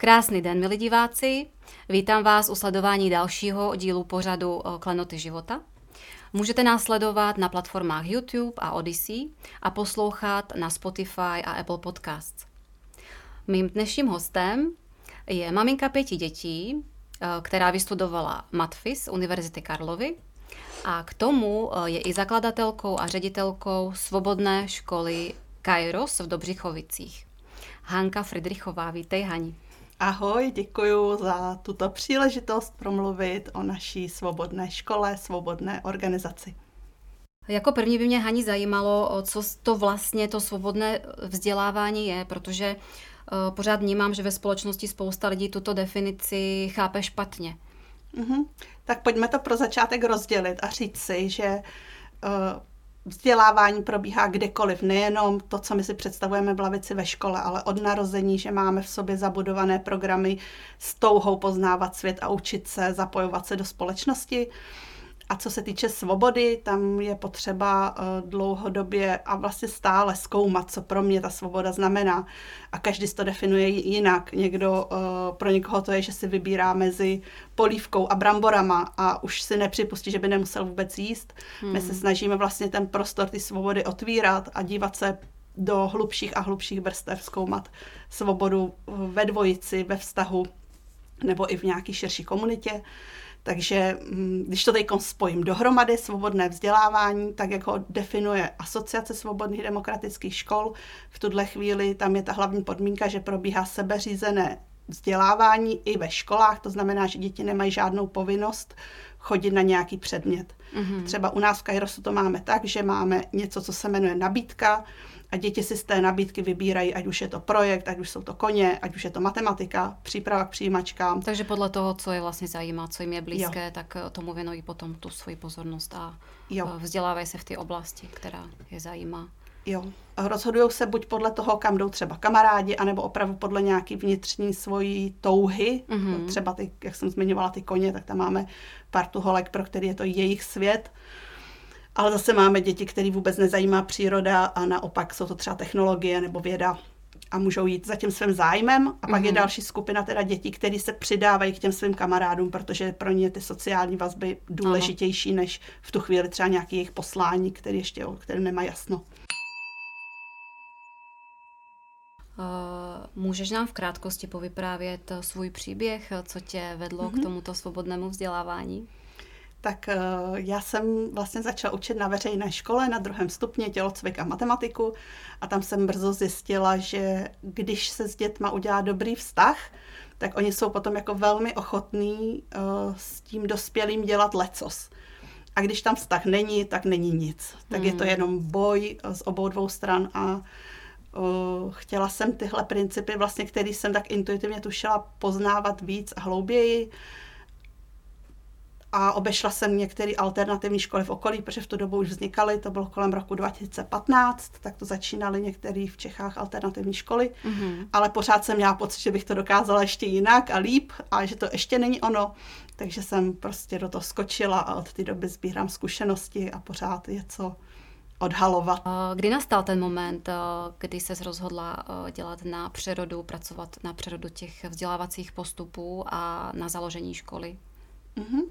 Krásný den, milí diváci. Vítám vás u sledování dalšího dílu pořadu eh, Klenoty života. Můžete nás sledovat na platformách YouTube a Odyssey a poslouchat na Spotify a Apple Podcasts. Mým dnešním hostem je maminka pěti dětí, eh, která vystudovala Matfis Univerzity Karlovy a k tomu eh, je i zakladatelkou a ředitelkou svobodné školy Kairos v Dobřichovicích. Hanka Friedrichová, vítej Hani. Ahoj, děkuji za tuto příležitost promluvit o naší svobodné škole, svobodné organizaci. Jako první by mě Hani zajímalo, co to vlastně to svobodné vzdělávání je, protože eh, pořád vnímám, že ve společnosti spousta lidí tuto definici chápe špatně. Mm-hmm. Tak pojďme to pro začátek rozdělit a říct si, že uh, vzdělávání probíhá kdekoliv, nejenom to, co my si představujeme v lavici ve škole, ale od narození, že máme v sobě zabudované programy s touhou poznávat svět a učit se, zapojovat se do společnosti. A co se týče svobody, tam je potřeba uh, dlouhodobě a vlastně stále zkoumat, co pro mě ta svoboda znamená. A každý to definuje jinak. Někdo, uh, pro někoho to je, že si vybírá mezi polívkou a bramborama a už si nepřipustí, že by nemusel vůbec jíst. Hmm. My se snažíme vlastně ten prostor ty svobody otvírat a dívat se do hlubších a hlubších vrstev, zkoumat svobodu ve dvojici, ve vztahu nebo i v nějaké širší komunitě. Takže mm, když to teď spojím dohromady, svobodné vzdělávání, tak jak ho definuje Asociace svobodných demokratických škol, v tuhle chvíli tam je ta hlavní podmínka, že probíhá sebeřízené vzdělávání i ve školách, to znamená, že děti nemají žádnou povinnost chodit na nějaký předmět. Mm-hmm. Třeba u nás v Kairosu to máme tak, že máme něco, co se jmenuje nabídka, a děti si z té nabídky vybírají, ať už je to projekt, ať už jsou to koně, ať už je to matematika, příprava k přijímačkám. Takže podle toho, co je vlastně zajímá, co jim je blízké, jo. tak eh, tomu věnují potom tu svoji pozornost a jo. Eh, vzdělávají se v té oblasti, která je zajímá. Jo. Rozhodují se buď podle toho, kam jdou třeba kamarádi, anebo opravdu podle nějaký vnitřní svojí touhy. Mm-hmm. Třeba ty, jak jsem zmiňovala, ty koně, tak tam máme partu holek, pro který je to jejich svět. Ale zase máme děti, které vůbec nezajímá příroda a naopak jsou to třeba technologie nebo věda a můžou jít za tím svým zájmem. A pak mm-hmm. je mhm. další skupina teda dětí, které se přidávají k těm svým kamarádům, protože pro ně ty sociální vazby důležitější ano. než v tu chvíli třeba nějaký jejich poslání, který ještě který nemá jasno. Můžeš nám v krátkosti povyprávět svůj příběh, co tě vedlo mm-hmm. k mhm. tomuto svobodnému vzdělávání? Tak eh, já jsem vlastně začala učit na veřejné škole na druhém stupni tělocvik a matematiku a tam jsem brzo zjistila, že když se s dětma udělá dobrý vztah, tak oni jsou potom jako velmi ochotní uh, s tím dospělým dělat lecos. A když tam vztah není, tak není nic. Tak hmm. je to hmm. jenom boj eh, z obou dvou stran a uh, chtěla jsem tyhle principy, vlastně, který jsem tak intuitivně tušila, poznávat víc a hlouběji. Uh, a obešla jsem některé alternativní školy v okolí, protože v tu dobu už vznikaly, to bylo kolem roku 2015, tak to začínaly některé v Čechách alternativní školy, mm-hmm. ale pořád jsem měla pocit, že bych to dokázala ještě jinak a líp a že to ještě není ono, takže jsem prostě do toho skočila a od té doby sbírám zkušenosti a pořád je co odhalovat. Kdy nastal ten moment, kdy se rozhodla dělat na přerodu, pracovat na přerodu těch vzdělávacích postupů a na založení školy? Mm-hmm.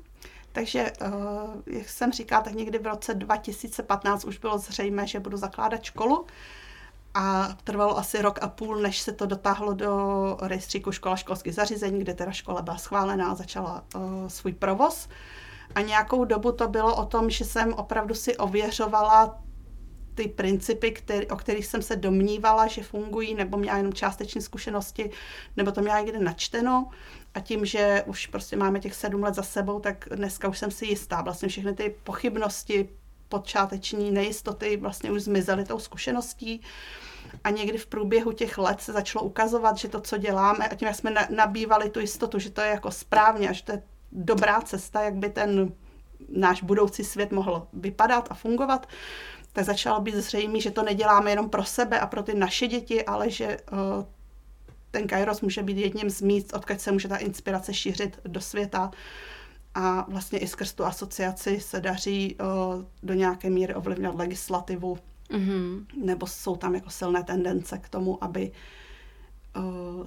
Takže, eh, jak jsem říkala, tak někdy v roce 2015 už bylo zřejmé, že budu zakládat školu. A trvalo asi rok a půl, než se to dotáhlo do rejstříku škola školských zařízení, kde teda škola byla schválená a začala uh, svůj provoz. A nějakou dobu to bylo o tom, že jsem opravdu si ověřovala ty principy, který, o kterých jsem se domnívala, že fungují, nebo měla jenom částečné zkušenosti, nebo to měla někde načteno. A tím, že už prostě máme těch sedm let za sebou, tak dneska už jsem si jistá. Vlastně všechny ty pochybnosti, počáteční nejistoty vlastně už zmizely tou zkušeností. A někdy v průběhu těch let se začalo ukazovat, že to, co děláme, a tím, jak jsme nabývali tu jistotu, že to je jako správně a že to je dobrá cesta, jak by ten náš budoucí svět mohl vypadat a fungovat, tak začalo být zřejmé, že to neděláme jenom pro sebe a pro ty naše děti, ale že uh, ten Kairos může být jedním z míst, odkud se může ta inspirace šířit do světa. A vlastně i skrz tu asociaci se daří uh, do nějaké míry ovlivňovat legislativu, mm-hmm. nebo jsou tam jako silné tendence k tomu, aby uh,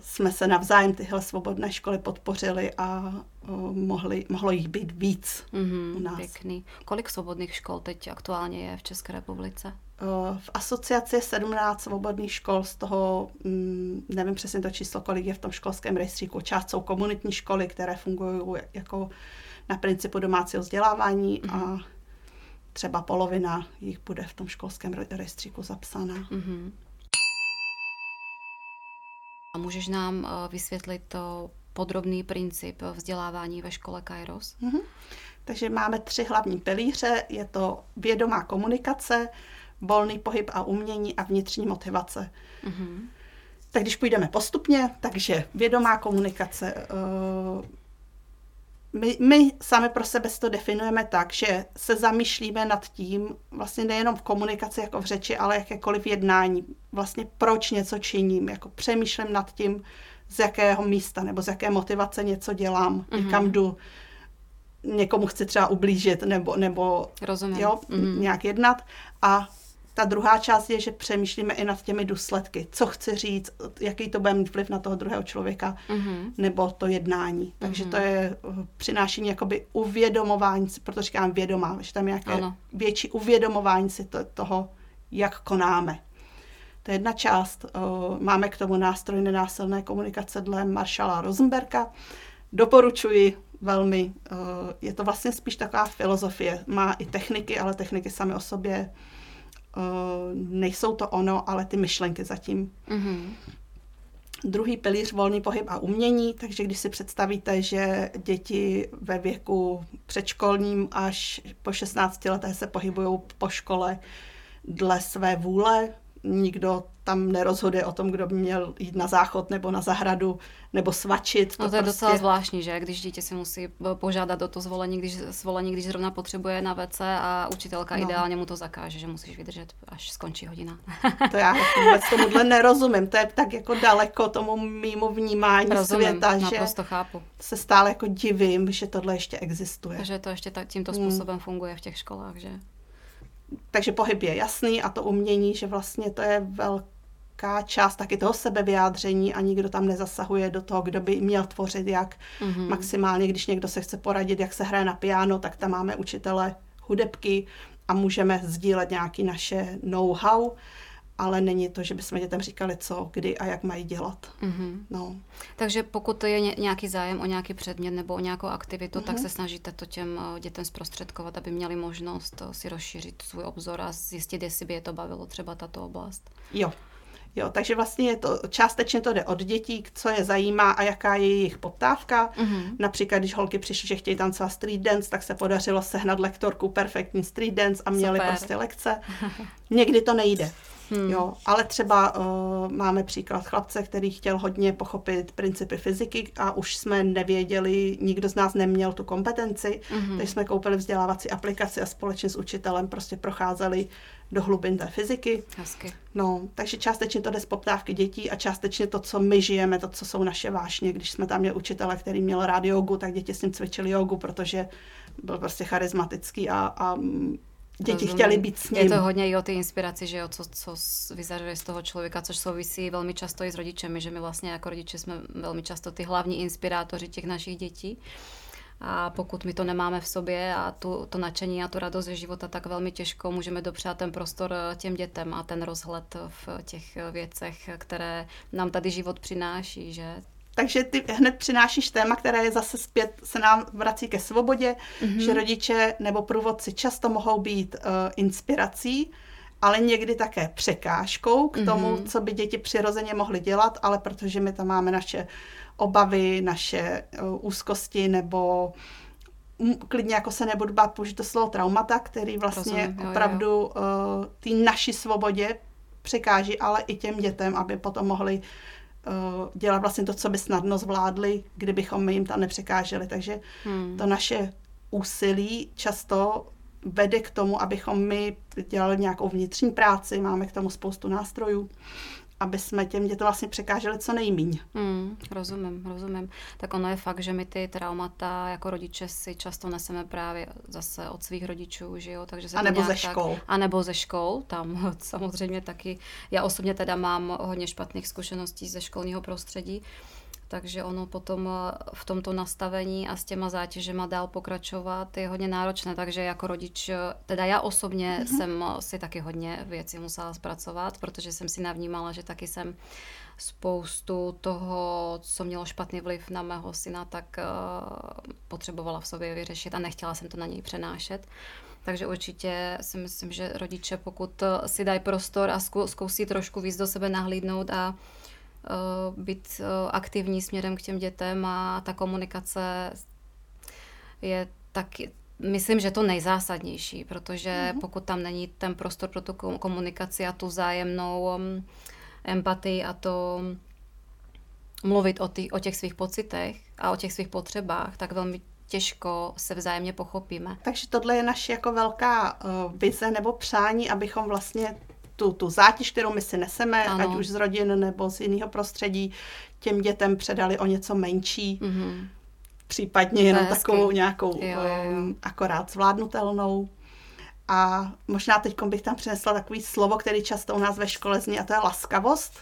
jsme se navzájem tyhle svobodné školy podpořili a mohli, mohlo jich být víc mm-hmm, u nás. Pěkný. Kolik svobodných škol teď aktuálně je v České republice? V asociaci je 17 svobodných škol, z toho um, nevím přesně to číslo, kolik je v tom školském rejstříku. Část jsou komunitní školy, které fungují jako na principu domácího vzdělávání mm-hmm. a mhm. třeba polovina jich bude v tom školském rejstříku zapsaná. Mm-hmm. A můžeš nám eh, vysvětlit to podrobný princip vzdělávání ve škole Kairos? Mm-hmm. Takže máme tři hlavní pilíře. Je to vědomá komunikace, volný pohyb a umění a vnitřní motivace. Mm-hmm. Tak když půjdeme postupně, takže vědomá komunikace. My, my sami pro sebe to definujeme tak, že se zamýšlíme nad tím, vlastně nejenom v komunikaci jako v řeči, ale jakékoliv jednání, vlastně proč něco činím, jako přemýšlím nad tím, z jakého místa nebo z jaké motivace něco dělám, mm-hmm. kam jdu, někomu chci třeba ublížit nebo, nebo Rozumím. Jo, mm-hmm. nějak jednat a ta druhá část je, že přemýšlíme i nad těmi důsledky. Co chci říct, jaký to bude mít vliv na toho druhého člověka, mm-hmm. nebo to jednání. Takže mm-hmm. to je eh, přinášení jakoby uvědomování si, proto říkám vědomá, že tam je nějaké ano. větší uvědomování si to, toho, jak konáme. To je jedna část. Eh, máme k tomu nástroj nenásilné komunikace dle Maršala Rosenberga. Doporučuji velmi. Eh, je to vlastně spíš taková filozofie. Má i techniky, ale techniky samy o sobě nejsou to ono, ale ty myšlenky zatím. Mm-hmm. Druhý pilíř volný pohyb a umění, takže když si představíte, že děti ve věku předškolním až po 16 letech se pohybují po škole dle své vůle, nikdo tam nerozhoduje o tom, kdo by měl jít na záchod nebo na zahradu nebo svačit. To, no to je prostě... docela zvláštní, že? Když dítě si musí požádat o to zvolení, když, zvolení, když zrovna potřebuje na WC a učitelka no. ideálně mu to zakáže, že musíš vydržet, až skončí hodina. to já vůbec tomuhle nerozumím. To je tak jako daleko tomu mýmu vnímání Rozumím, světa, že chápu. se stále jako divím, že tohle ještě existuje. Že to ještě tak, tímto hmm. způsobem hmm. funguje v těch školách, že? Takže pohyb je jasný a to umění, že vlastně to je velká část taky toho sebevyjádření a nikdo tam nezasahuje do toho, kdo by měl tvořit jak mm-hmm. maximálně, když někdo se chce poradit, jak se hraje na piano, tak tam máme učitele hudebky a můžeme sdílet nějaký naše know-how ale není to, že bychom dětem říkali, co, kdy a jak mají dělat. Mm-hmm. No. Takže pokud je nějaký zájem o nějaký předmět nebo o nějakou aktivitu, mm-hmm. tak se snažíte to těm eh, dětem zprostředkovat, aby měli možnost eh, si rozšířit svůj obzor a zjistit, jestli by je to bavilo třeba tato oblast. Jo. Jo, takže vlastně je to, částečně to jde od dětí, co je zajímá a jaká je jejich poptávka. Mm-hmm. Například, když holky přišly, že chtějí tancovat street dance, tak se podařilo sehnat lektorku perfektní street dance a měli Super. prostě lekce. Někdy to nejde. Hmm. Jo, ale třeba uh, máme příklad chlapce, který chtěl hodně pochopit principy fyziky a už jsme nevěděli, nikdo z nás neměl tu kompetenci, hmm. takže jsme koupili vzdělávací aplikaci a společně s učitelem prostě procházeli do hlubin té fyziky. Hezky. No, takže částečně to jde z poptávky dětí a částečně to, co my žijeme, to, co jsou naše vášně. Když jsme tam měli učitele, který měl rád jogu, tak děti s ním cvičili jogu, protože byl prostě charismatický a, a děti Rozumím. chtěly být s ním. Je to hodně i o té inspiraci, že jo, co, co vyzařuje z toho člověka, což souvisí velmi často i s rodičemi, že my vlastně jako rodiče jsme velmi často ty hlavní inspirátoři těch našich dětí. A pokud my to nemáme v sobě a tu, to nadšení a tu radost ze života, tak velmi těžko můžeme dopřát ten prostor eh, těm dětem a ten rozhled v těch věcech, které nám tady život přináší, že takže ty hned přinášíš téma, které je zase zpět, se nám vrací ke svobodě, mm-hmm. že rodiče nebo průvodci často mohou být uh, inspirací, ale někdy také překážkou k tomu, mm-hmm. co by děti přirozeně mohly dělat, ale protože my tam máme naše obavy, naše uh, úzkosti nebo klidně jako se nebudu bát použít to slovo traumata, který vlastně Rozumím, opravdu jo. Uh, té naší svobodě překáží, ale i těm dětem, aby potom mohli dělat vlastně to, co by snadno zvládli, kdybychom my jim tam nepřekáželi. Takže hmm. to naše úsilí často vede k tomu, abychom my dělali nějakou vnitřní práci, máme k tomu spoustu nástrojů aby jsme těm dětem vlastně překáželi co nejmíň. Mm, rozumím, rozumím. Tak ono je fakt, že my ty traumata jako rodiče si často neseme právě zase od svých rodičů, že jo, takže se a nebo ze škol. Tak, a nebo ze škol, tam samozřejmě taky. Já osobně teda mám hodně špatných zkušeností ze školního prostředí, takže ono potom eh, v tomto nastavení a s těma zátěžema dál pokračovat je hodně náročné, takže jako rodič, eh, teda já osobně mm-hmm. jsem eh, si taky hodně věcí musela zpracovat, protože jsem si navnímala, že taky jsem spoustu toho, co mělo špatný vliv na mého syna, tak uh, potřebovala v sobě vyřešit a nechtěla jsem to na něj přenášet. Takže určitě si myslím, že rodiče, pokud si dají prostor a zkusí trošku víc do sebe nahlídnout a Eh, být eh, aktivní směrem k těm dětem a ta komunikace je taky, myslím, že to nejzásadnější, protože mm-hmm. pokud tam není ten prostor pro tu komunikaci a tu zájemnou mm, empatii a to mluvit o, ty, o těch svých pocitech a o těch svých potřebách, tak velmi těžko se vzájemně pochopíme. Takže tohle je naše jako velká uh, vize nebo přání, abychom vlastně tu, tu zátěž, kterou my si neseme, ano. ať už z rodin nebo z jiného prostředí, těm dětem předali o něco menší, mm-hmm. případně jenom takovou nějakou jo, jo. Um, akorát zvládnutelnou. A možná teď bych tam přinesla takový slovo, který často u nás ve škole zní, a to je laskavost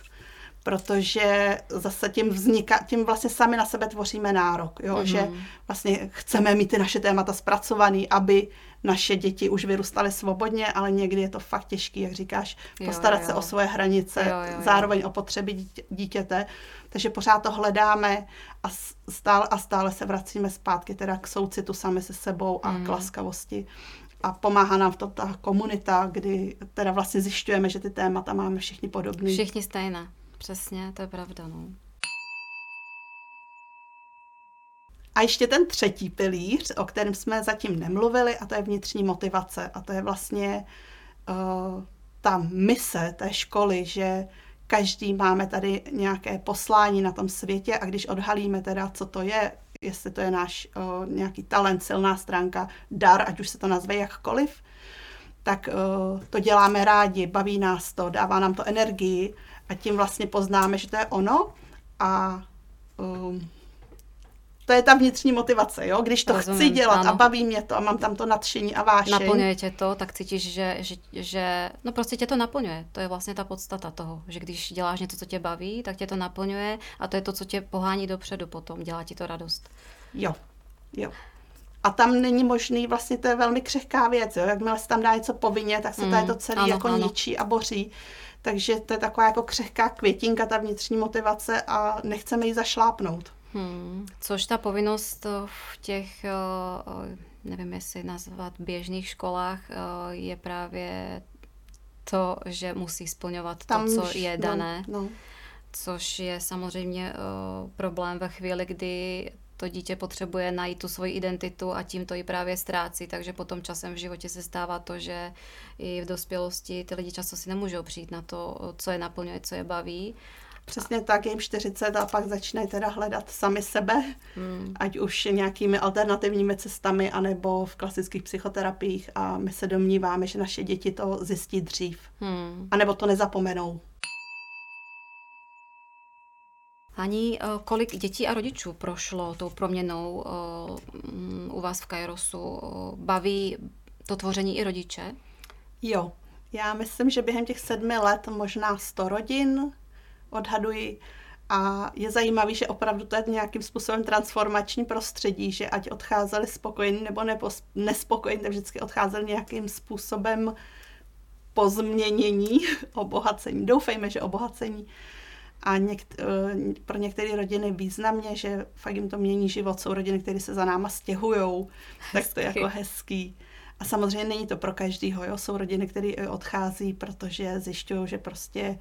protože zase tím vzniká, tím vlastně sami na sebe tvoříme nárok, jo? Mm-hmm. že vlastně chceme mít ty naše témata zpracovaný, aby naše děti už vyrůstaly svobodně, ale někdy je to fakt těžký, jak říkáš, postarat jo, jo. se o svoje hranice, jo, jo, jo. zároveň o potřeby dítě, dítěte, takže pořád to hledáme a stále a stále se vracíme zpátky teda k soucitu sami se sebou a mm. k laskavosti a pomáhá nám v tom ta komunita, kdy teda vlastně zjišťujeme, že ty témata máme všichni podobný. Všichni stejné. Přesně, to je pravda, no. A ještě ten třetí pilíř, o kterém jsme zatím nemluvili, a to je vnitřní motivace. A to je vlastně uh, ta mise té školy, že každý máme tady nějaké poslání na tom světě a když odhalíme teda, co to je, jestli to je náš uh, nějaký talent, silná stránka, dar, ať už se to nazve jakkoliv, tak uh, to děláme rádi, baví nás to, dává nám to energii a tím vlastně poznáme, že to je ono a um, to je ta vnitřní motivace, jo? Když to Rozumím, chci dělat ano. a baví mě to a mám tam to nadšení a vášeň. Naplňuje tě to, tak cítíš, že, že, že, no prostě tě to naplňuje. To je vlastně ta podstata toho, že když děláš něco, co tě baví, tak tě to naplňuje a to je to, co tě pohání dopředu potom, dělá ti to radost. Jo, jo. A tam není možný, vlastně to je velmi křehká věc, jo? jakmile se tam dá něco povinně, tak se mm, to celé jako ano. ničí a boří. Takže to je taková jako křehká květinka, ta vnitřní motivace a nechceme ji zašlápnout. Hmm. Což ta povinnost v těch, eh, nevím jestli nazvat běžných školách, eh, je právě to, že musí splňovat Tam to, co už, je no, dané. No, no. Což je samozřejmě problém ve chvíli, kdy to dítě potřebuje najít tu svoji identitu a tím to i právě ztrácí, takže potom časem v životě se stává to, že i v dospělosti ty lidi často si nemůžou přijít na to, co je naplňuje, co je baví. Přesně tak, jim 40 a pak začínají teda hledat sami sebe, hmm. ať už nějakými alternativními cestami, anebo v klasických psychoterapiích a my se domníváme, že naše děti to zjistí dřív. Hmm. A nebo to nezapomenou. Ani eh, kolik dětí a rodičů prošlo tou proměnou eh, mm, u vás v Kairosu? Baví to tvoření i rodiče? Jo, já myslím, že během těch sedmi let možná sto rodin odhaduji. A je zajímavý, že opravdu to je nějakým způsobem transformační prostředí, že ať odcházeli spokojení nebo nepos- nespokojení, tak vždycky odcházeli nějakým způsobem pozměnění, obohacení. Doufejme, že obohacení a někt, eh, pro některé rodiny významně, že fakt jim to mění život. Jsou rodiny, které se za náma stěhují, tak to je jako hezký. A samozřejmě není to pro každýho, jo? jsou rodiny, které odchází, protože zjišťují, že prostě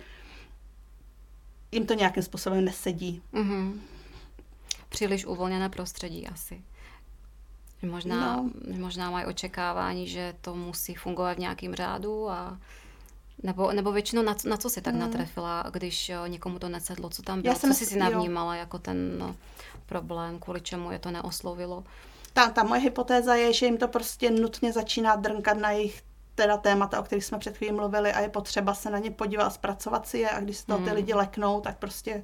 jim to nějakým způsobem nesedí. Mm-hmm. Příliš uvolněné prostředí asi. Možná, no. možná mají očekávání, že to musí fungovat v nějakém řádu a nebo, nebo většinou na, na co si tak mm. natrefila, když eh, někomu to nesedlo, co tam bylo, Já jsem, co jsi si navnímala jo. jako ten no, problém, kvůli čemu je to neoslovilo? Ta, ta moje hypotéza je, že jim to prostě nutně začíná drnkat na jejich teda témata, o kterých jsme před chvílí mluvili a je potřeba se na ně podívat a zpracovat si je a když se to ty Hmm. lidi leknou, tak prostě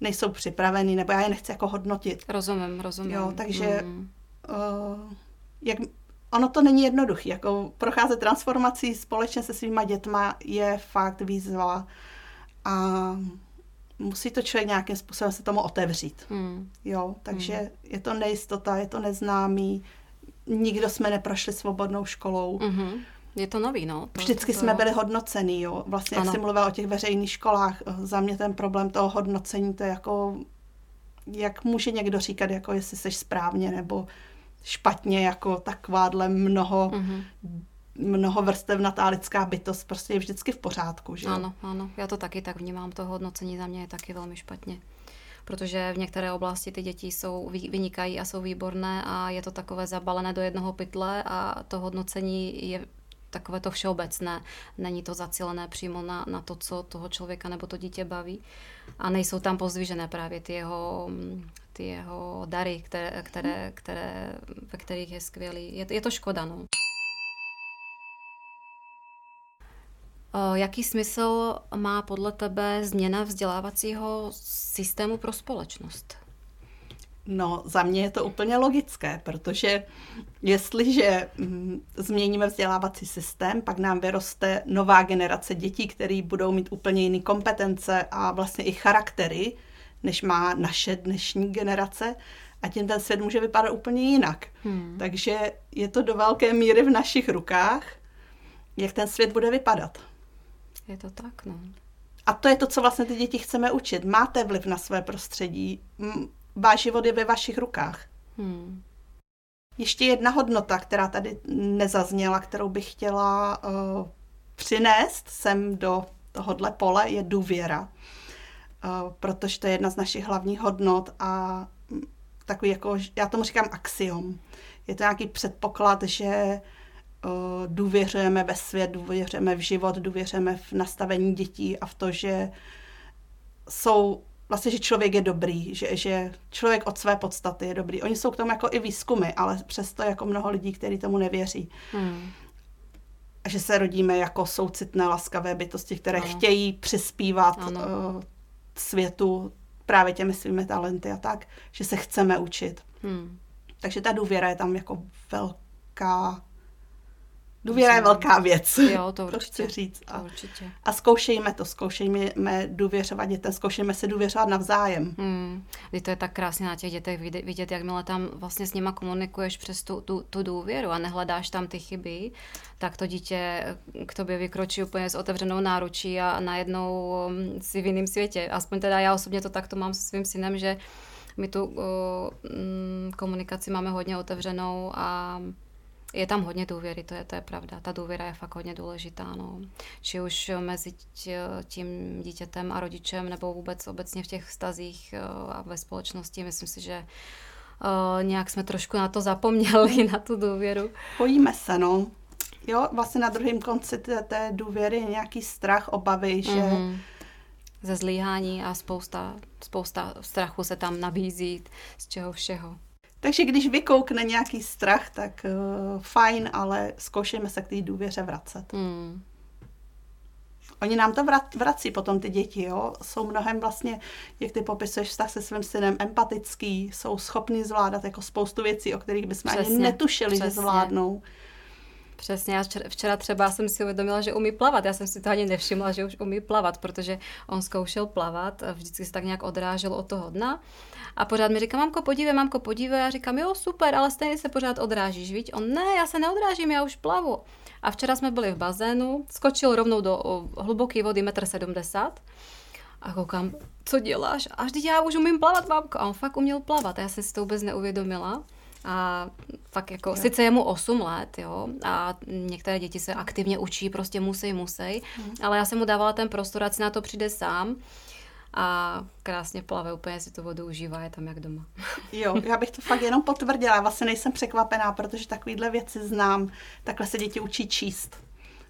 nejsou připravený, nebo já je nechci jako hodnotit. Rozumím, rozumím. Jo, takže- Mm. Uh, jak, ono to není jednoduché, jako procházet transformací společně se svýma dětma je fakt výzva a musí to člověk nějakým způsobem se tomu otevřít. Mm. Jo, takže je to nejistota, je to neznámý, nikdo jsme neprošli svobodnou školou. Mhm. Je to nový, no. To, Vždycky to, jsme byli hodnocený, jo. Vlastně, jak Ano. jsi mluvila o těch veřejných školách, za mě ten problém toho hodnocení, to je jako, jak může někdo říkat, jako jestli jsi správně nebo špatně, jako takováhle mnoho, Mhm. mnoho vrstevnatá lidská bytost prostě je vždycky v pořádku, že jo? Ano, ano. Já to taky tak vnímám. To hodnocení za mě je taky velmi špatně. Protože v některé oblasti ty děti jsou, vy- vynikají a jsou výborné a je to takové zabalené do jednoho pytle a to hodnocení je takové to všeobecné. Není to zacílené přímo na, na to, co toho člověka nebo to dítě baví. A nejsou tam pozdvižené právě ty jeho, mm, ty jeho dary, které, které, které, ve kterých je skvělý. Je, to- je to škoda, no. Jaký smysl má podle tebe změna vzdělávacího systému pro společnost? No, za mě je to úplně logické, protože jestliže mm, změníme vzdělávací systém, pak nám vyroste nová generace dětí, které budou mít úplně jiné kompetence a vlastně i charaktery, než má naše dnešní generace a tím ten svět může vypadat úplně jinak. Hmm. Takže je to do velké míry v našich rukách, jak ten svět bude vypadat. Je to tak, no. A to je to, co vlastně ty děti chceme učit. Máte vliv na své prostředí, váš život je ve vašich rukách. Hmm. Ještě jedna hodnota, která tady nezazněla, kterou bych chtěla uh, přinést sem do tohohle pole, je důvěra. Uh, protože to je jedna z našich hlavních hodnot a mm, takový jako, já tomu říkám axiom. Je to nějaký předpoklad, že uh, důvěřujeme ve svět, důvěřujeme v život, důvěřujeme v nastavení dětí a v to, že jsou vlastně, že člověk je dobrý, že, že člověk od své podstaty je dobrý. Oni jsou k tomu jako i výzkumy, ale přesto jako mnoho lidí, kteří tomu nevěří. Hmm. A že se rodíme jako soucitné, laskavé bytosti, které Ano. chtějí přispívat Ano. uh, světu právě těmi svými talenty a tak, že se chceme učit. Hmm. Takže ta důvěra je tam jako velká... Důvěra je velká věc. Jo, to to určitě. chci říct. To A, určitě. a zkoušejme to, zkoušejme důvěřovat dětem, zkoušejme se důvěřovat navzájem. Hmm. To je tak krásně na těch dětech vidět, vidět, jakmile tam vlastně s nima komunikuješ přes tu, tu, tu důvěru a nehledáš tam ty chyby, tak to dítě k tobě vykročí úplně s otevřenou náručí a najednou mm, si v jiném světě. Aspoň teda já osobně to takto mám se svým synem, že my tu uh, mm, komunikaci máme hodně otevřenou a je tam hodně důvěry, to je, to je pravda. Ta důvěra je fakt hodně důležitá. No. Či už mezi tě- tím dítětem a rodičem, nebo vůbec obecně v těch vztazích eh, a ve společnosti. Myslím si, že eh, nějak jsme trošku na to zapomněli, na tu důvěru. Bojíme se, no. Jo, vlastně na druhém konci té, té důvěry je nějaký strach, obavy, že Mhm. Ze zlíhání a spousta, spousta strachu se tam nabízí, z čeho všeho. Takže když vykoukne nějaký strach, tak uh, fajn, ale zkoušejme se k té důvěře vracet. Hmm. Oni nám to vrat, vrací potom ty děti, jo. Jsou mnohem vlastně, jak ty popisuješ vztah se svým synem, empatický, jsou schopní zvládat jako spoustu věcí, o kterých bychom ani Přesně, netušili, že přesně. zvládnou. Přesně, já včera, třeba jsem si uvědomila, že umí plavat. Já jsem si to ani nevšimla, že už umí plavat, protože on zkoušel plavat, vždycky se tak nějak odrážel od toho dna. A pořád mi říká, mamko, podívej, mamko, podívej. Já říkám, jo, super, ale stejně se pořád odrážíš, víš? On, ne, já se neodrážím, já už plavu. A včera jsme byli v bazénu, skočil rovnou do hluboké vody 1,70 m. A koukám, co děláš? A vždyť já už umím plavat, mamko. A on fakt uměl plavat. A já jsem si to vůbec neuvědomila. A fakt jako, sice je mu 8 let, jo, a některé děti se aktivně učí, prostě musí, musí, ale já jsem mu dávala ten prostor, ať si na to přijde sám a krásně plave, úplně si tu vodu užívá, je tam jak doma. Jo, já bych to fakt jenom potvrdila. Já vlastně nejsem překvapená, protože takovýhle věci znám. Takhle se děti učí číst.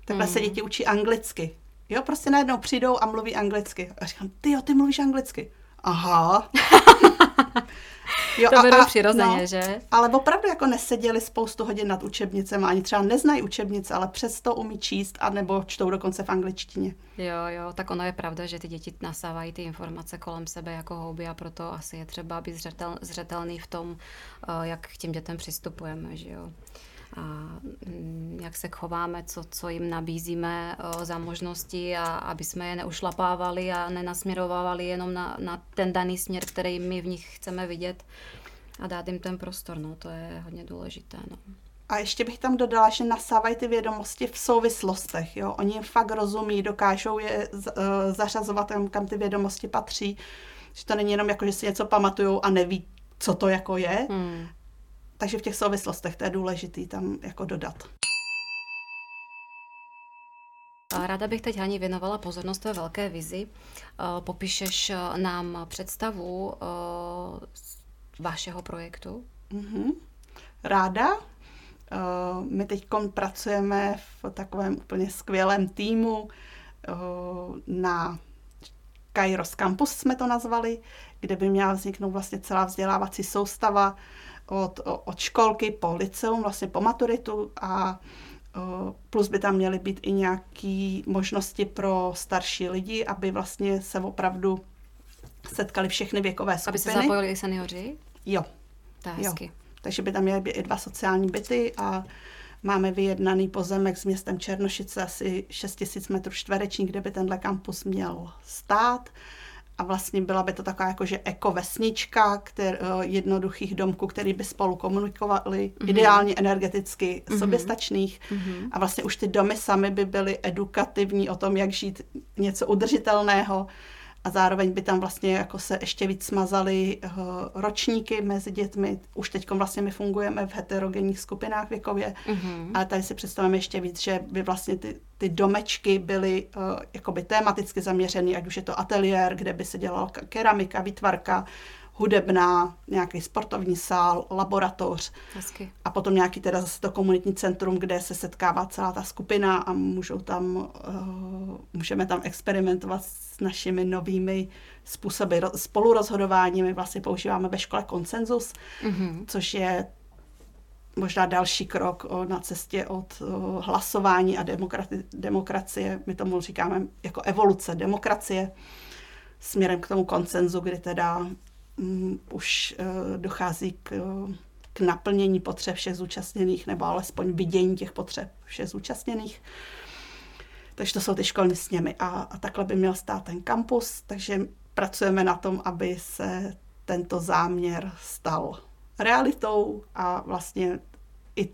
Takhle se děti učí anglicky. Jo, prostě najednou přijdou a mluví anglicky. A říkám, ty jo, ty mluvíš anglicky. Aha. Jo, to berou přirozeně, no, že? Ale opravdu jako neseděli spoustu hodin nad učebnicemi, ani třeba neznají učebnice, ale přesto umí číst, anebo čtou dokonce v angličtině. Jo, jo, tak ono je pravda, že ty děti nasávají ty informace kolem sebe jako houby a proto asi je třeba být zřetel, zřetelný v tom, eh, jak k těm dětem přistupujeme, že jo jak se chováme, co, co jim nabízíme za možnosti a aby jsme je neušlapávali a nenasměrovávali jenom na, na ten daný směr, který my v nich chceme vidět a dát jim ten prostor, no to je hodně důležité. No. A ještě bych tam dodala, že nasávají ty vědomosti v souvislostech. Jo? Oni jim fakt rozumí, dokážou je e, zařazovat kam ty vědomosti patří. Že to není jenom jako, že si něco pamatujou a neví, co to jako je, hmm. Takže v těch souvislostech to je důležité tam jako dodat. Ráda bych teď Hani věnovala pozornost té velké vizi. Eh, popíšeš eh, nám představu eh, vašeho projektu? Mm-hmm. Ráda. My teď pracujeme v takovém úplně skvělém týmu na Kairos Campus jsme to nazvali, kde by měla vzniknout vlastně celá vzdělávací soustava od, od školky po liceum, vlastně po maturitu a plus by tam měly být i nějaké možnosti pro starší lidi, aby vlastně se opravdu setkali všechny věkové skupiny. Aby se zapojili i seniori? Jo. To je jo. Takže by tam měly být i dva sociální byty a máme vyjednaný pozemek s městem Černošice asi 6 000 metrů čtverečních, kde by tenhle kampus měl stát a vlastně byla by to taková jakože ekovesnička kter, eh, jednoduchých domků, který by spolu komunikovali, mm-hmm. ideálně energeticky mm-hmm. soběstačných mm-hmm. a vlastně už ty domy samy by byly edukativní o tom, jak žít něco udržitelného a zároveň by tam vlastně jako se ještě víc smazaly uh, ročníky mezi dětmi. Už teď vlastně my fungujeme v heterogenních skupinách věkově, mm-hmm. ale tady si představujeme ještě víc, že by vlastně ty, ty domečky byly uh, jakoby tematicky zaměřeny, ať už je to ateliér, kde by se dělala keramika, výtvarka, hudebná, nějaký sportovní sál, laboratoř Hezky. a potom nějaký teda zase to komunitní centrum, kde se setkává celá ta skupina a můžou tam, uh, můžeme tam experimentovat s našimi novými způsoby spolurozhodování. My vlastně používáme ve škole konsenzus, mm-hmm. což je možná další krok o, na cestě od o, hlasování a demokrati- demokracie. My tomu říkáme jako evoluce demokracie směrem k tomu koncenzu, kdy teda um, už uh, dochází k, uh, k naplnění potřeb všech zúčastněných, nebo alespoň vidění těch potřeb všech zúčastněných. Takže to jsou ty školní sněmy a, a takhle by měl stát ten kampus, takže pracujeme na tom, aby se tento záměr stal realitou a vlastně i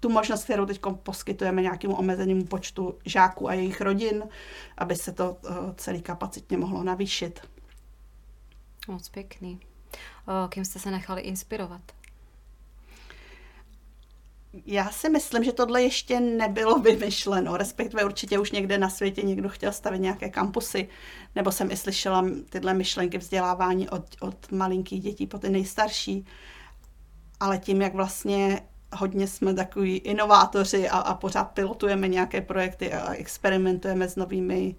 tu možnost, kterou teď poskytujeme nějakému omezenému počtu žáků a jejich rodin, aby se to uh, celý kapacitně mohlo navýšit. Moc pěkný. Kým jste se nechali inspirovat? Já si myslím, že tohle ještě nebylo vymyšleno, respektive určitě už někde na světě někdo chtěl stavit nějaké kampusy, nebo jsem i slyšela tyhle myšlenky vzdělávání od, od malinkých dětí po ty nejstarší, ale tím, jak vlastně hodně jsme takový inovátoři a, a pořád pilotujeme nějaké projekty a experimentujeme s novými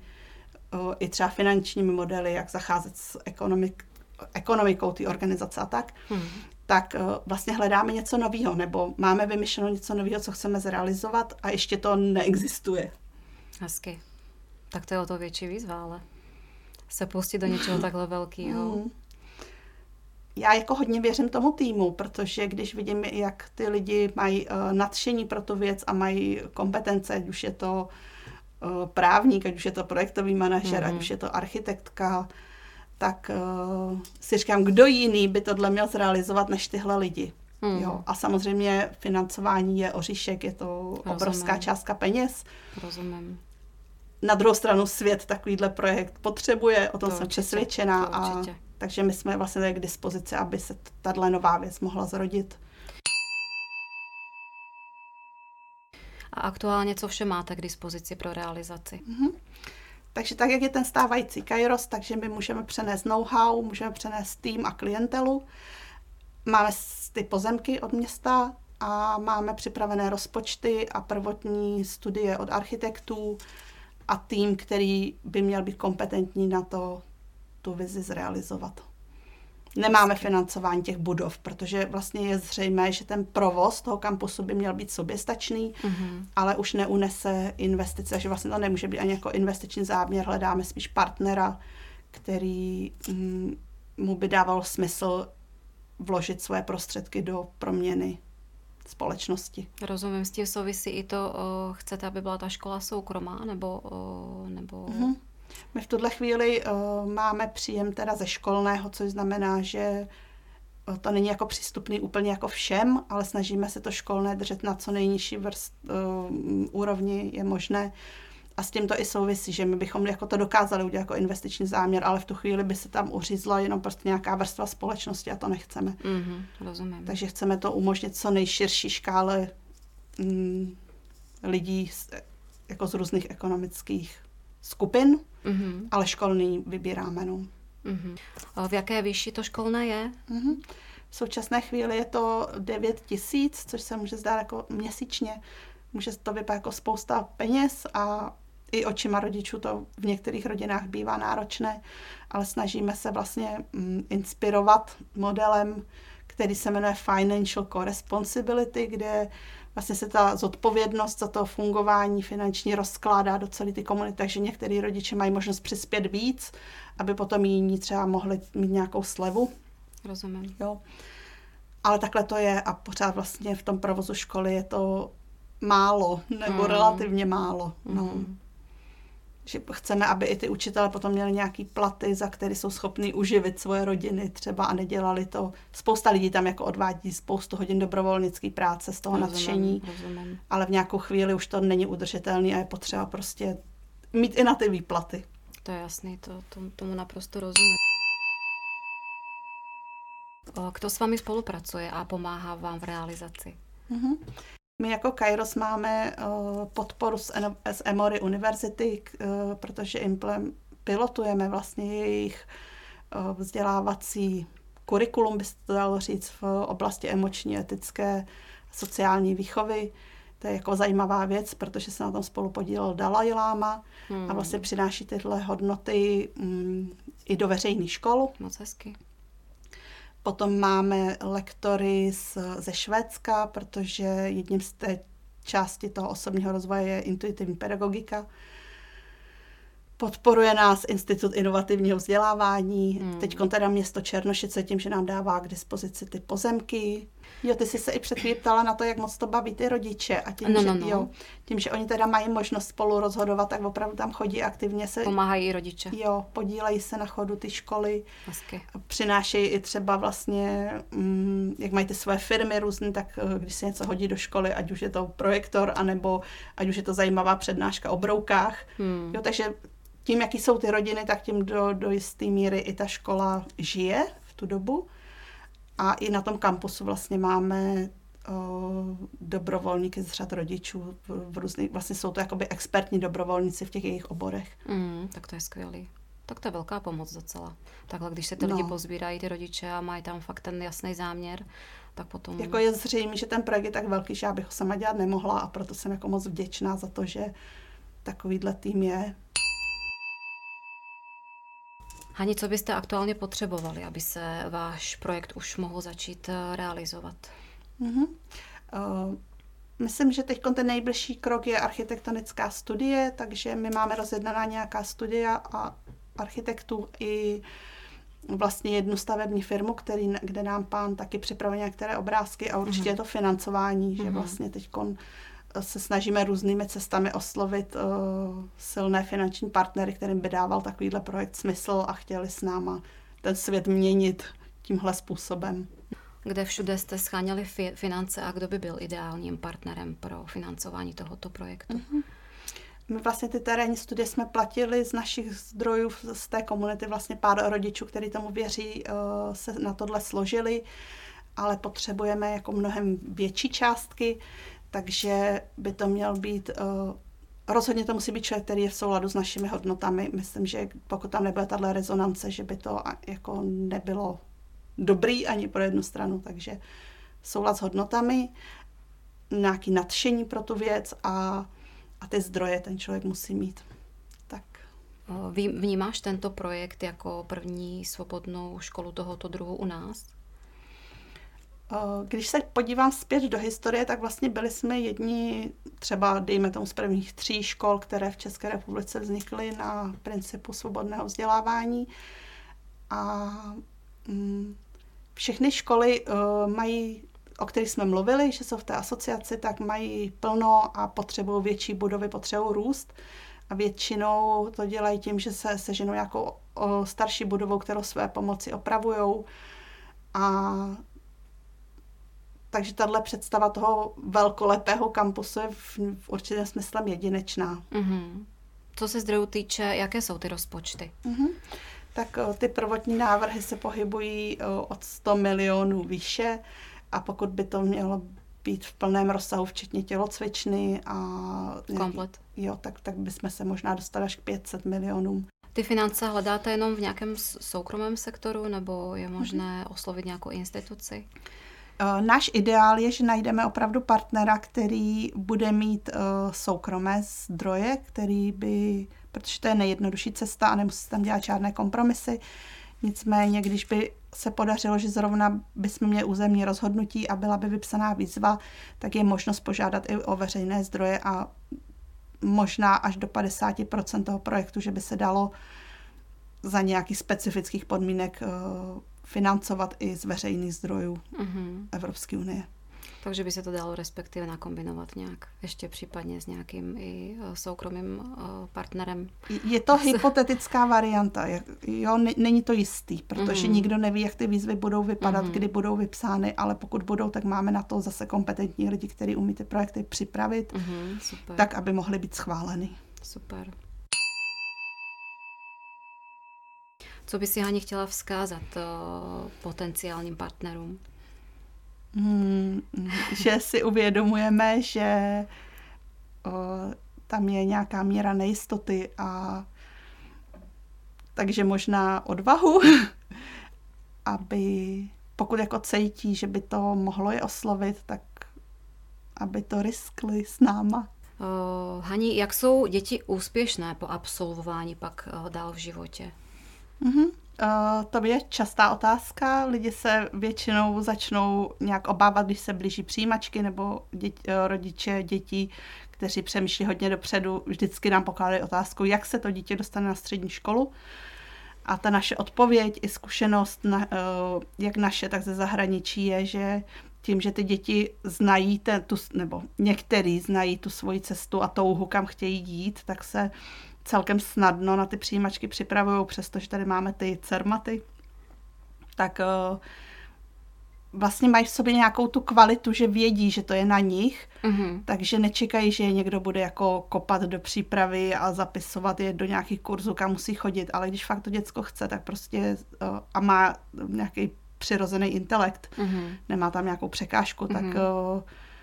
o, i třeba finančními modely, jak zacházet s ekonomik, ekonomikou té organizace a tak, hmm. tak uh, vlastně hledáme něco nového, nebo máme vymyšleno něco nového, co chceme zrealizovat a ještě to neexistuje. Hezky. Tak to je o to větší výzva, ale se pustit do něčeho takhle velkého. Hmm. Já jako hodně věřím tomu týmu, protože když vidím, jak ty lidi mají uh, nadšení pro tu věc a mají kompetence, ať už je to uh, právník, ať už je to projektový manažer, mm-hmm. ať hmm. už je to architektka, tak uh, si říkám, kdo jiný by tohle měl zrealizovat než tyhle lidi. Hmm. Jo. A samozřejmě financování je oříšek, je to Rozumím. obrovská částka peněz. Rozumím. Na druhou stranu svět takovýhle projekt potřebuje, o tom to jsem určitě, přesvědčená. To a, takže my jsme vlastně k dispozici, aby se tahle nová věc mohla zrodit. A aktuálně co vše máte k dispozici pro realizaci? Mm-hmm. Takže tak, jak je ten stávající Kairos, takže my můžeme přenést know-how, můžeme přenést tým a klientelu. Máme ty pozemky od města a máme připravené rozpočty a prvotní studie od architektů a tým, který by měl být kompetentní na to tu vizi zrealizovat. Nemáme financování těch budov, protože vlastně je zřejmé, že ten provoz toho kampusu by měl být soběstačný, mm-hmm. ale už neunese investice, že vlastně to nemůže být ani jako investiční záměr, hledáme spíš partnera, který mm, mu by dával smysl vložit své prostředky do proměny společnosti. Rozumím, s tím souvisí i to, o, chcete, aby byla ta škola soukromá, nebo... O, nebo... Mm-hmm. My v tuhle chvíli uh, máme příjem teda ze školného, což znamená, že to není jako přístupný úplně jako všem, ale snažíme se to školné držet na co nejnižší vrst, uh, úrovni je možné. A s tím to i souvisí, že my bychom jako to dokázali udělat jako investiční záměr, ale v tu chvíli by se tam uřízla jenom prostě nějaká vrstva společnosti a to nechceme. Mm-hmm, rozumím. Takže chceme to umožnit co nejširší škále mm, lidí z, jako z různých ekonomických skupin, mm-hmm. ale školný vybíráme. No. Mm-hmm. V jaké výši to školné je? Mm-hmm. V současné chvíli je to 9 tisíc, což se může zdát jako měsíčně. Může to vypadat jako spousta peněz a i očima rodičů to v některých rodinách bývá náročné, ale snažíme se vlastně mm, inspirovat modelem, který se jmenuje Financial Co-Responsibility, kde vlastně se ta zodpovědnost za to fungování finanční rozkládá do celé ty komunity, takže některý rodiče mají možnost přispět víc, aby potom jiní třeba mohli mít nějakou slevu. Rozumím. Jo. Ale takhle to je a pořád vlastně v tom provozu školy je to málo, nebo mm. relativně málo. No. Mm že chceme, aby i ty učitele potom měli nějaký platy, za které jsou schopni uživit svoje rodiny třeba a nedělali to. Spousta lidí tam jako odvádí spoustu hodin dobrovolnické práce z toho rozumím, nadšení, rozumím. ale v nějakou chvíli už to není udržitelný a je potřeba prostě mít i na ty výplaty. To je jasný, to, to, tomu naprosto rozumím. Kdo s vámi spolupracuje a pomáhá vám v realizaci? Mm-hmm. My jako Kairos máme uh, podporu z, Emory univerzity, uh, protože implem, pilotujeme vlastně jejich uh, vzdělávací kurikulum, by se to dalo říct, v oblasti emoční, etické, sociální výchovy. To je jako zajímavá věc, protože se na tom spolu podílel Dalai Lama hmm. a vlastně přináší tyhle hodnoty um, i do veřejných škol. Moc hezky. Potom máme lektory z, ze Švédska, protože jedním z té části toho osobního rozvoje je intuitivní pedagogika. Podporuje nás Institut inovativního vzdělávání, hmm. teď teda město Černošice tím, že nám dává k dispozici ty pozemky. Jo, ty jsi se i před ptala na to, jak moc to baví ty rodiče a tím, no, že, no, no. Jo, tím, že oni teda mají možnost spolu rozhodovat, tak opravdu tam chodí aktivně se... Pomáhají i rodiče. Jo, podílejí se na chodu ty školy. Hezky. Přinášejí i třeba vlastně, mm, jak mají ty své firmy různé, tak eh, když se něco hodí do školy, ať už je to projektor, anebo ať už je to zajímavá přednáška o broukách. Hmm. Jo, takže tím, jaký jsou ty rodiny, tak tím do, do jisté míry i ta škola žije v tu dobu. A i na tom kampusu vlastně máme o, dobrovolníky z řad rodičů v, v různých, vlastně jsou to jakoby expertní dobrovolníci v těch jejich oborech. Mm, tak to je skvělý. Tak to je velká pomoc docela. Takhle, když se ty no. lidi pozbírají, ty rodiče a mají tam fakt ten jasný záměr, tak potom... Jako je zřejmé, že ten projekt je tak velký, že já bych ho sama dělat nemohla a proto jsem jako moc vděčná za to, že takovýhle tým je. Hani, co byste aktuálně potřebovali, aby se váš projekt už mohl začít eh, realizovat? Mm-hmm. Uh, myslím, že teď ten nejbližší krok je architektonická studie, takže my máme rozjednaná nějaká studia a architektů i vlastně jednu stavební firmu, který, kde nám pán taky připravuje některé obrázky a určitě mm-hmm. je to financování, mm-hmm. že vlastně teď se snažíme různými cestami oslovit uh, silné finanční partnery, kterým by dával takovýhle projekt smysl a chtěli s náma ten svět měnit tímhle způsobem. Kde všude jste scháněli fi- finance a kdo by byl ideálním partnerem pro financování tohoto projektu? Mm-hmm. My vlastně ty terénní studie jsme platili z našich zdrojů z té komunity, vlastně pár rodičů, kteří tomu věří, uh, se na tohle složili, ale potřebujeme jako mnohem větší částky, takže by to měl být, uh, rozhodně to musí být člověk, který je v souladu s našimi hodnotami. Myslím, že pokud tam nebude tahle rezonance, že by to jako nebylo dobrý ani pro jednu stranu, takže soulad s hodnotami, nějaký nadšení pro tu věc a, a ty zdroje ten člověk musí mít. Tak. Vnímáš tento projekt jako první svobodnou školu tohoto druhu u nás? Když se podívám zpět do historie, tak vlastně byli jsme jedni třeba, dejme tomu, z prvních tří škol, které v České republice vznikly na principu svobodného vzdělávání. A mm, všechny školy mají, o kterých jsme mluvili, že jsou v té asociaci, tak mají plno a potřebují větší budovy, potřebují růst. A většinou to dělají tím, že se seženou nějakou o, starší budovou, kterou své pomoci opravují. A takže tahle představa toho velkolepého kampusu je v, v určitém smyslem jedinečná. Mm-hmm. Co se zdrojů týče, jaké jsou ty rozpočty? Mm-hmm. Tak o, ty prvotní návrhy se pohybují o, od 100 milionů výše a pokud by to mělo být v plném rozsahu, včetně tělocvičny a... Komplet. Jo, tak, tak bychom se možná dostali až k 500 milionům. Ty finance hledáte jenom v nějakém soukromém sektoru nebo je možné mm-hmm. oslovit nějakou instituci? Eh, náš ideál je, že najdeme opravdu partnera, který bude mít uh, soukromé zdroje, který by, protože to je nejjednodušší cesta a nemusí tam dělat žádné kompromisy. Nicméně, když by se podařilo, že zrovna bychom měli územní rozhodnutí a byla by vypsaná výzva, tak je možnost požádat i o veřejné zdroje a možná až do 50% toho projektu, že by se dalo za nějakých specifických podmínek uh, financovat i z veřejných zdrojů mm-hmm. Evropské unie. Takže by se to dalo respektive nakombinovat nějak, ještě případně s nějakým i e, soukromým e, partnerem. Je to hypotetická varianta, jo, není to jistý, protože mm. nikdo neví, jak ty výzvy budou vypadat, mm. kdy budou vypsány, ale pokud budou, tak máme na to zase kompetentní lidi, kteří umí ty projekty připravit, mm, super. tak, aby mohly být schváleny. Super. Co by si Hani chtěla vzkázat uh, potenciálním partnerům? Hmm, že si uvědomujeme, že uh, tam je nějaká míra nejistoty a takže možná odvahu, aby pokud jako cítí, že by to mohlo je oslovit, tak aby to riskli s náma. Uh, Hani, jak jsou děti úspěšné po absolvování pak uh, dál v životě? Mm-hmm. Uh, to je častá otázka. Lidi se většinou začnou nějak obávat, když se blíží přijímačky nebo dět, uh, rodiče dětí, kteří přemýšlí hodně dopředu, vždycky nám pokládají otázku, jak se to dítě dostane na střední školu. A ta naše odpověď i zkušenost, na, uh, jak naše, tak ze zahraničí, je, že tím, že ty děti znají ten, tu, nebo některý znají tu svoji cestu a touhu, kam chtějí jít, tak se celkem snadno na ty přijímačky připravují, přestože tady máme ty cermaty, tak uh, vlastně mají v sobě nějakou tu kvalitu, že vědí, že to je na nich, mm-hmm. takže nečekají, že někdo bude jako kopat do přípravy a zapisovat je do nějakých kurzů, kam musí chodit, ale když fakt to děcko chce, tak prostě uh, a má nějaký přirozený intelekt, mm-hmm. nemá tam nějakou překážku, mm-hmm. tak uh,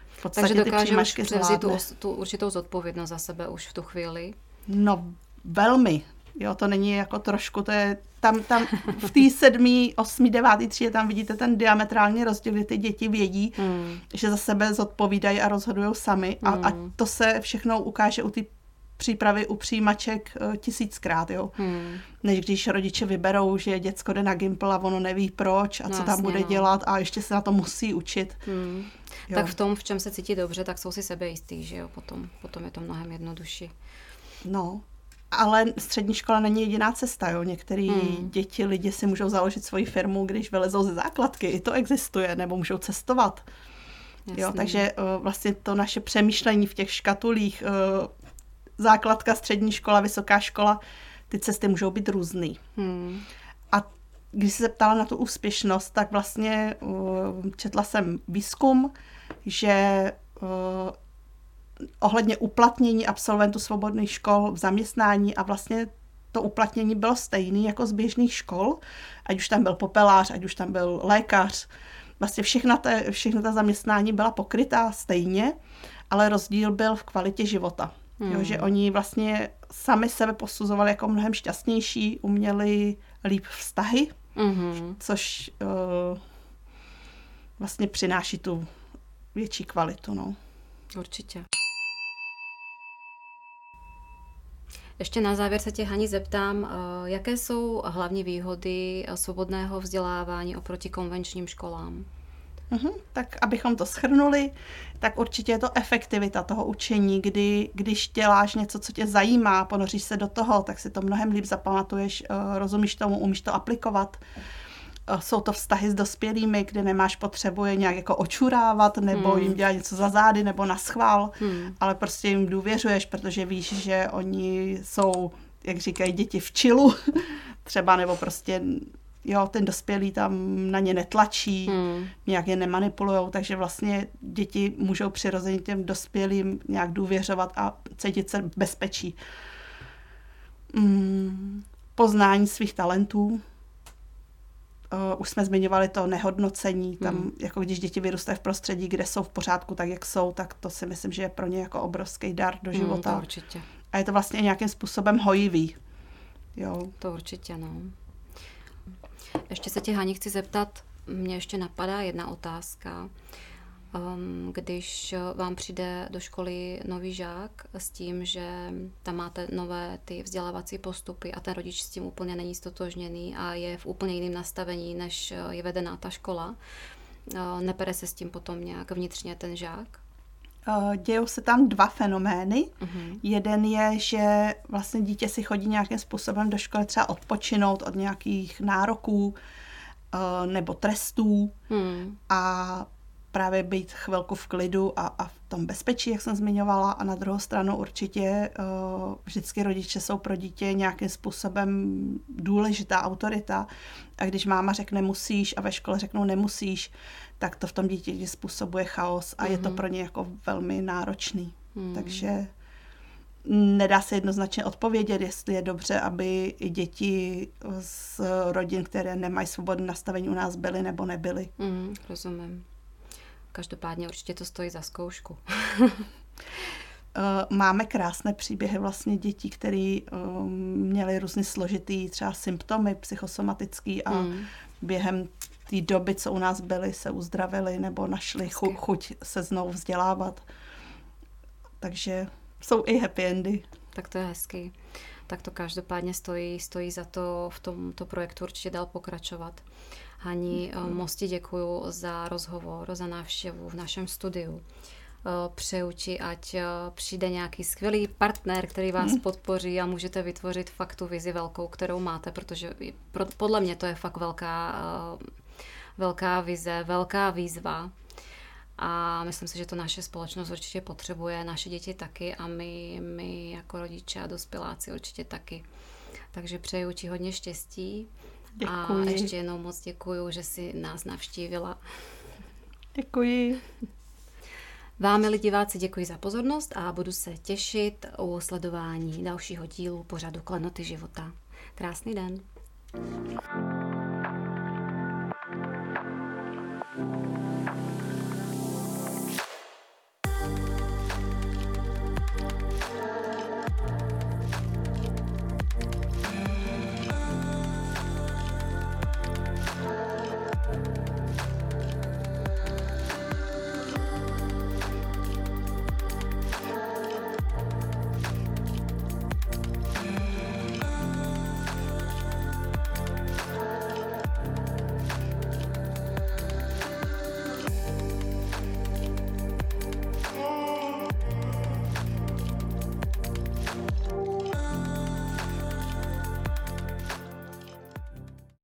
v podstatě Takže dokáže už převzít tu, tu určitou zodpovědnost za sebe už v tu chvíli. No, velmi. Jo, to není jako trošku, to je tam, tam v té sedmý, osmý, devátý třídě tam vidíte ten diametrální rozdíl, kdy ty děti vědí, mm. že za sebe zodpovídají a rozhodují sami a, mm. a to se všechno ukáže u té přípravy u přijímaček uh, tisíckrát, jo. Hmm. Než když rodiče vyberou, že děcko jde na Gimple a ono neví proč a no, co tam bude no. dělat a ještě se na to musí učit. Hmm. Tak v tom, v čem se cítí dobře, tak jsou si sebe jistý, že jo, potom, potom je to mnohem jednodušší. No, ale střední škola není jediná cesta, jo. Některé hmm. děti, lidi si můžou založit svoji firmu, když vylezou ze základky. I to existuje, nebo můžou cestovat. Jasný. Jo, takže uh, vlastně to naše přemýšlení v těch škatulích, uh, základka, střední škola, vysoká škola, ty cesty můžou být různý. Hmm. A když se ptala na tu úspěšnost, tak vlastně uh, četla jsem výzkum, že uh, ohledně uplatnění absolventů svobodných škol v zaměstnání a vlastně to uplatnění bylo stejné jako z běžných škol, ať už tam byl popelář, ať už tam byl lékař. Vlastně všechna ta, všechna ta zaměstnání byla pokrytá stejně, ale rozdíl byl v kvalitě života. Hmm. Jo, že oni vlastně sami sebe posuzovali jako mnohem šťastnější, uměli líp vztahy, hmm. což uh, vlastně přináší tu větší kvalitu. No. Určitě. Ještě na závěr se tě, Hani, zeptám, eh, jaké jsou hlavní výhody svobodného vzdělávání oproti konvenčním školám? Uhum, tak abychom to schrnuli, tak určitě je to efektivita toho učení, kdy když děláš něco, co tě zajímá, ponoříš se do toho, tak si to mnohem líp zapamatuješ, eh, rozumíš tomu, umíš to aplikovat. Jsou to vztahy s dospělými, kde nemáš potřebu je nějak jako očurávat, nebo hmm. jim dělat něco za zády, nebo na schvál, hmm. ale prostě jim důvěřuješ, protože víš, že oni jsou, jak říkají děti, v čilu třeba, nebo prostě jo, ten dospělý tam na ně netlačí, hmm. nějak je nemanipulujou, takže vlastně děti můžou přirozeně těm dospělým nějak důvěřovat a cítit se bezpečí. Hmm. Poznání svých talentů. Uh, už jsme zmiňovali to nehodnocení, tam hmm. jako když děti vyrůstají v prostředí, kde jsou v pořádku tak, jak jsou, tak to si myslím, že je pro ně jako obrovský dar do života. Hmm, to určitě. A je to vlastně nějakým způsobem hojivý. Jo. To určitě, no. Ještě se tě, Hani, chci zeptat, mě ještě napadá jedna otázka. Um, když vám přijde do školy nový žák s tím, že tam máte nové ty vzdělávací postupy a ten rodič s tím úplně není stotožněný a je v úplně jiném nastavení, než je vedená ta škola, uh, nepere se s tím potom nějak vnitřně ten žák? Dějou se tam dva fenomény. Uh-huh. Jeden je, že vlastně dítě si chodí nějakým způsobem do školy třeba odpočinout od nějakých nároků nebo trestů uh-huh. a právě být chvilku v klidu a, a v tom bezpečí, jak jsem zmiňovala. A na druhou stranu určitě uh, vždycky rodiče jsou pro dítě nějakým způsobem důležitá autorita. A když máma řekne musíš a ve škole řeknou nemusíš, tak to v tom dítěti způsobuje chaos a mm-hmm. je to mhm. pro ně jako velmi náročný. Mm. Takže nedá se jednoznačně odpovědět, jestli je dobře, aby i děti z rodin, které nemají svobodné nastavení u nás byly nebo nebyly. Mm, rozumím. Každopádně určitě to stojí za zkoušku. Eh, máme krásné příběhy vlastně dětí, které um, měly různě složitý třeba symptomy psychosomatický a mm. během té doby, co u nás byli, se uzdravili nebo našli chu, chuť se znovu vzdělávat. Takže jsou i happy endy. Tak to je hezký. Tak to každopádně stojí, stojí za to v tomto projektu určitě dál pokračovat. Hani, mm. moc ti děkuji za rozhovor, za návštěvu v našem studiu. Eh, přeju ti, ať eh, přijde nějaký skvělý partner, který vás mm. podpoří a můžete vytvořit fakt tu vizi velkou, kterou máte, protože podle mě to je fakt velká, velká vize, velká výzva. A myslím si, že to naše společnost určitě potřebuje, naše děti taky a my, my jako rodiče a dospěláci určitě taky. Takže přeju ti hodně štěstí Děkuji. A ještě jednou moc děkuji, že jsi nás navštívila. Děkuji. Vám, milí diváci, děkuji za pozornost a budu se těšit u sledování dalšího dílu pořadu Klenoty života. Krásný den. thank you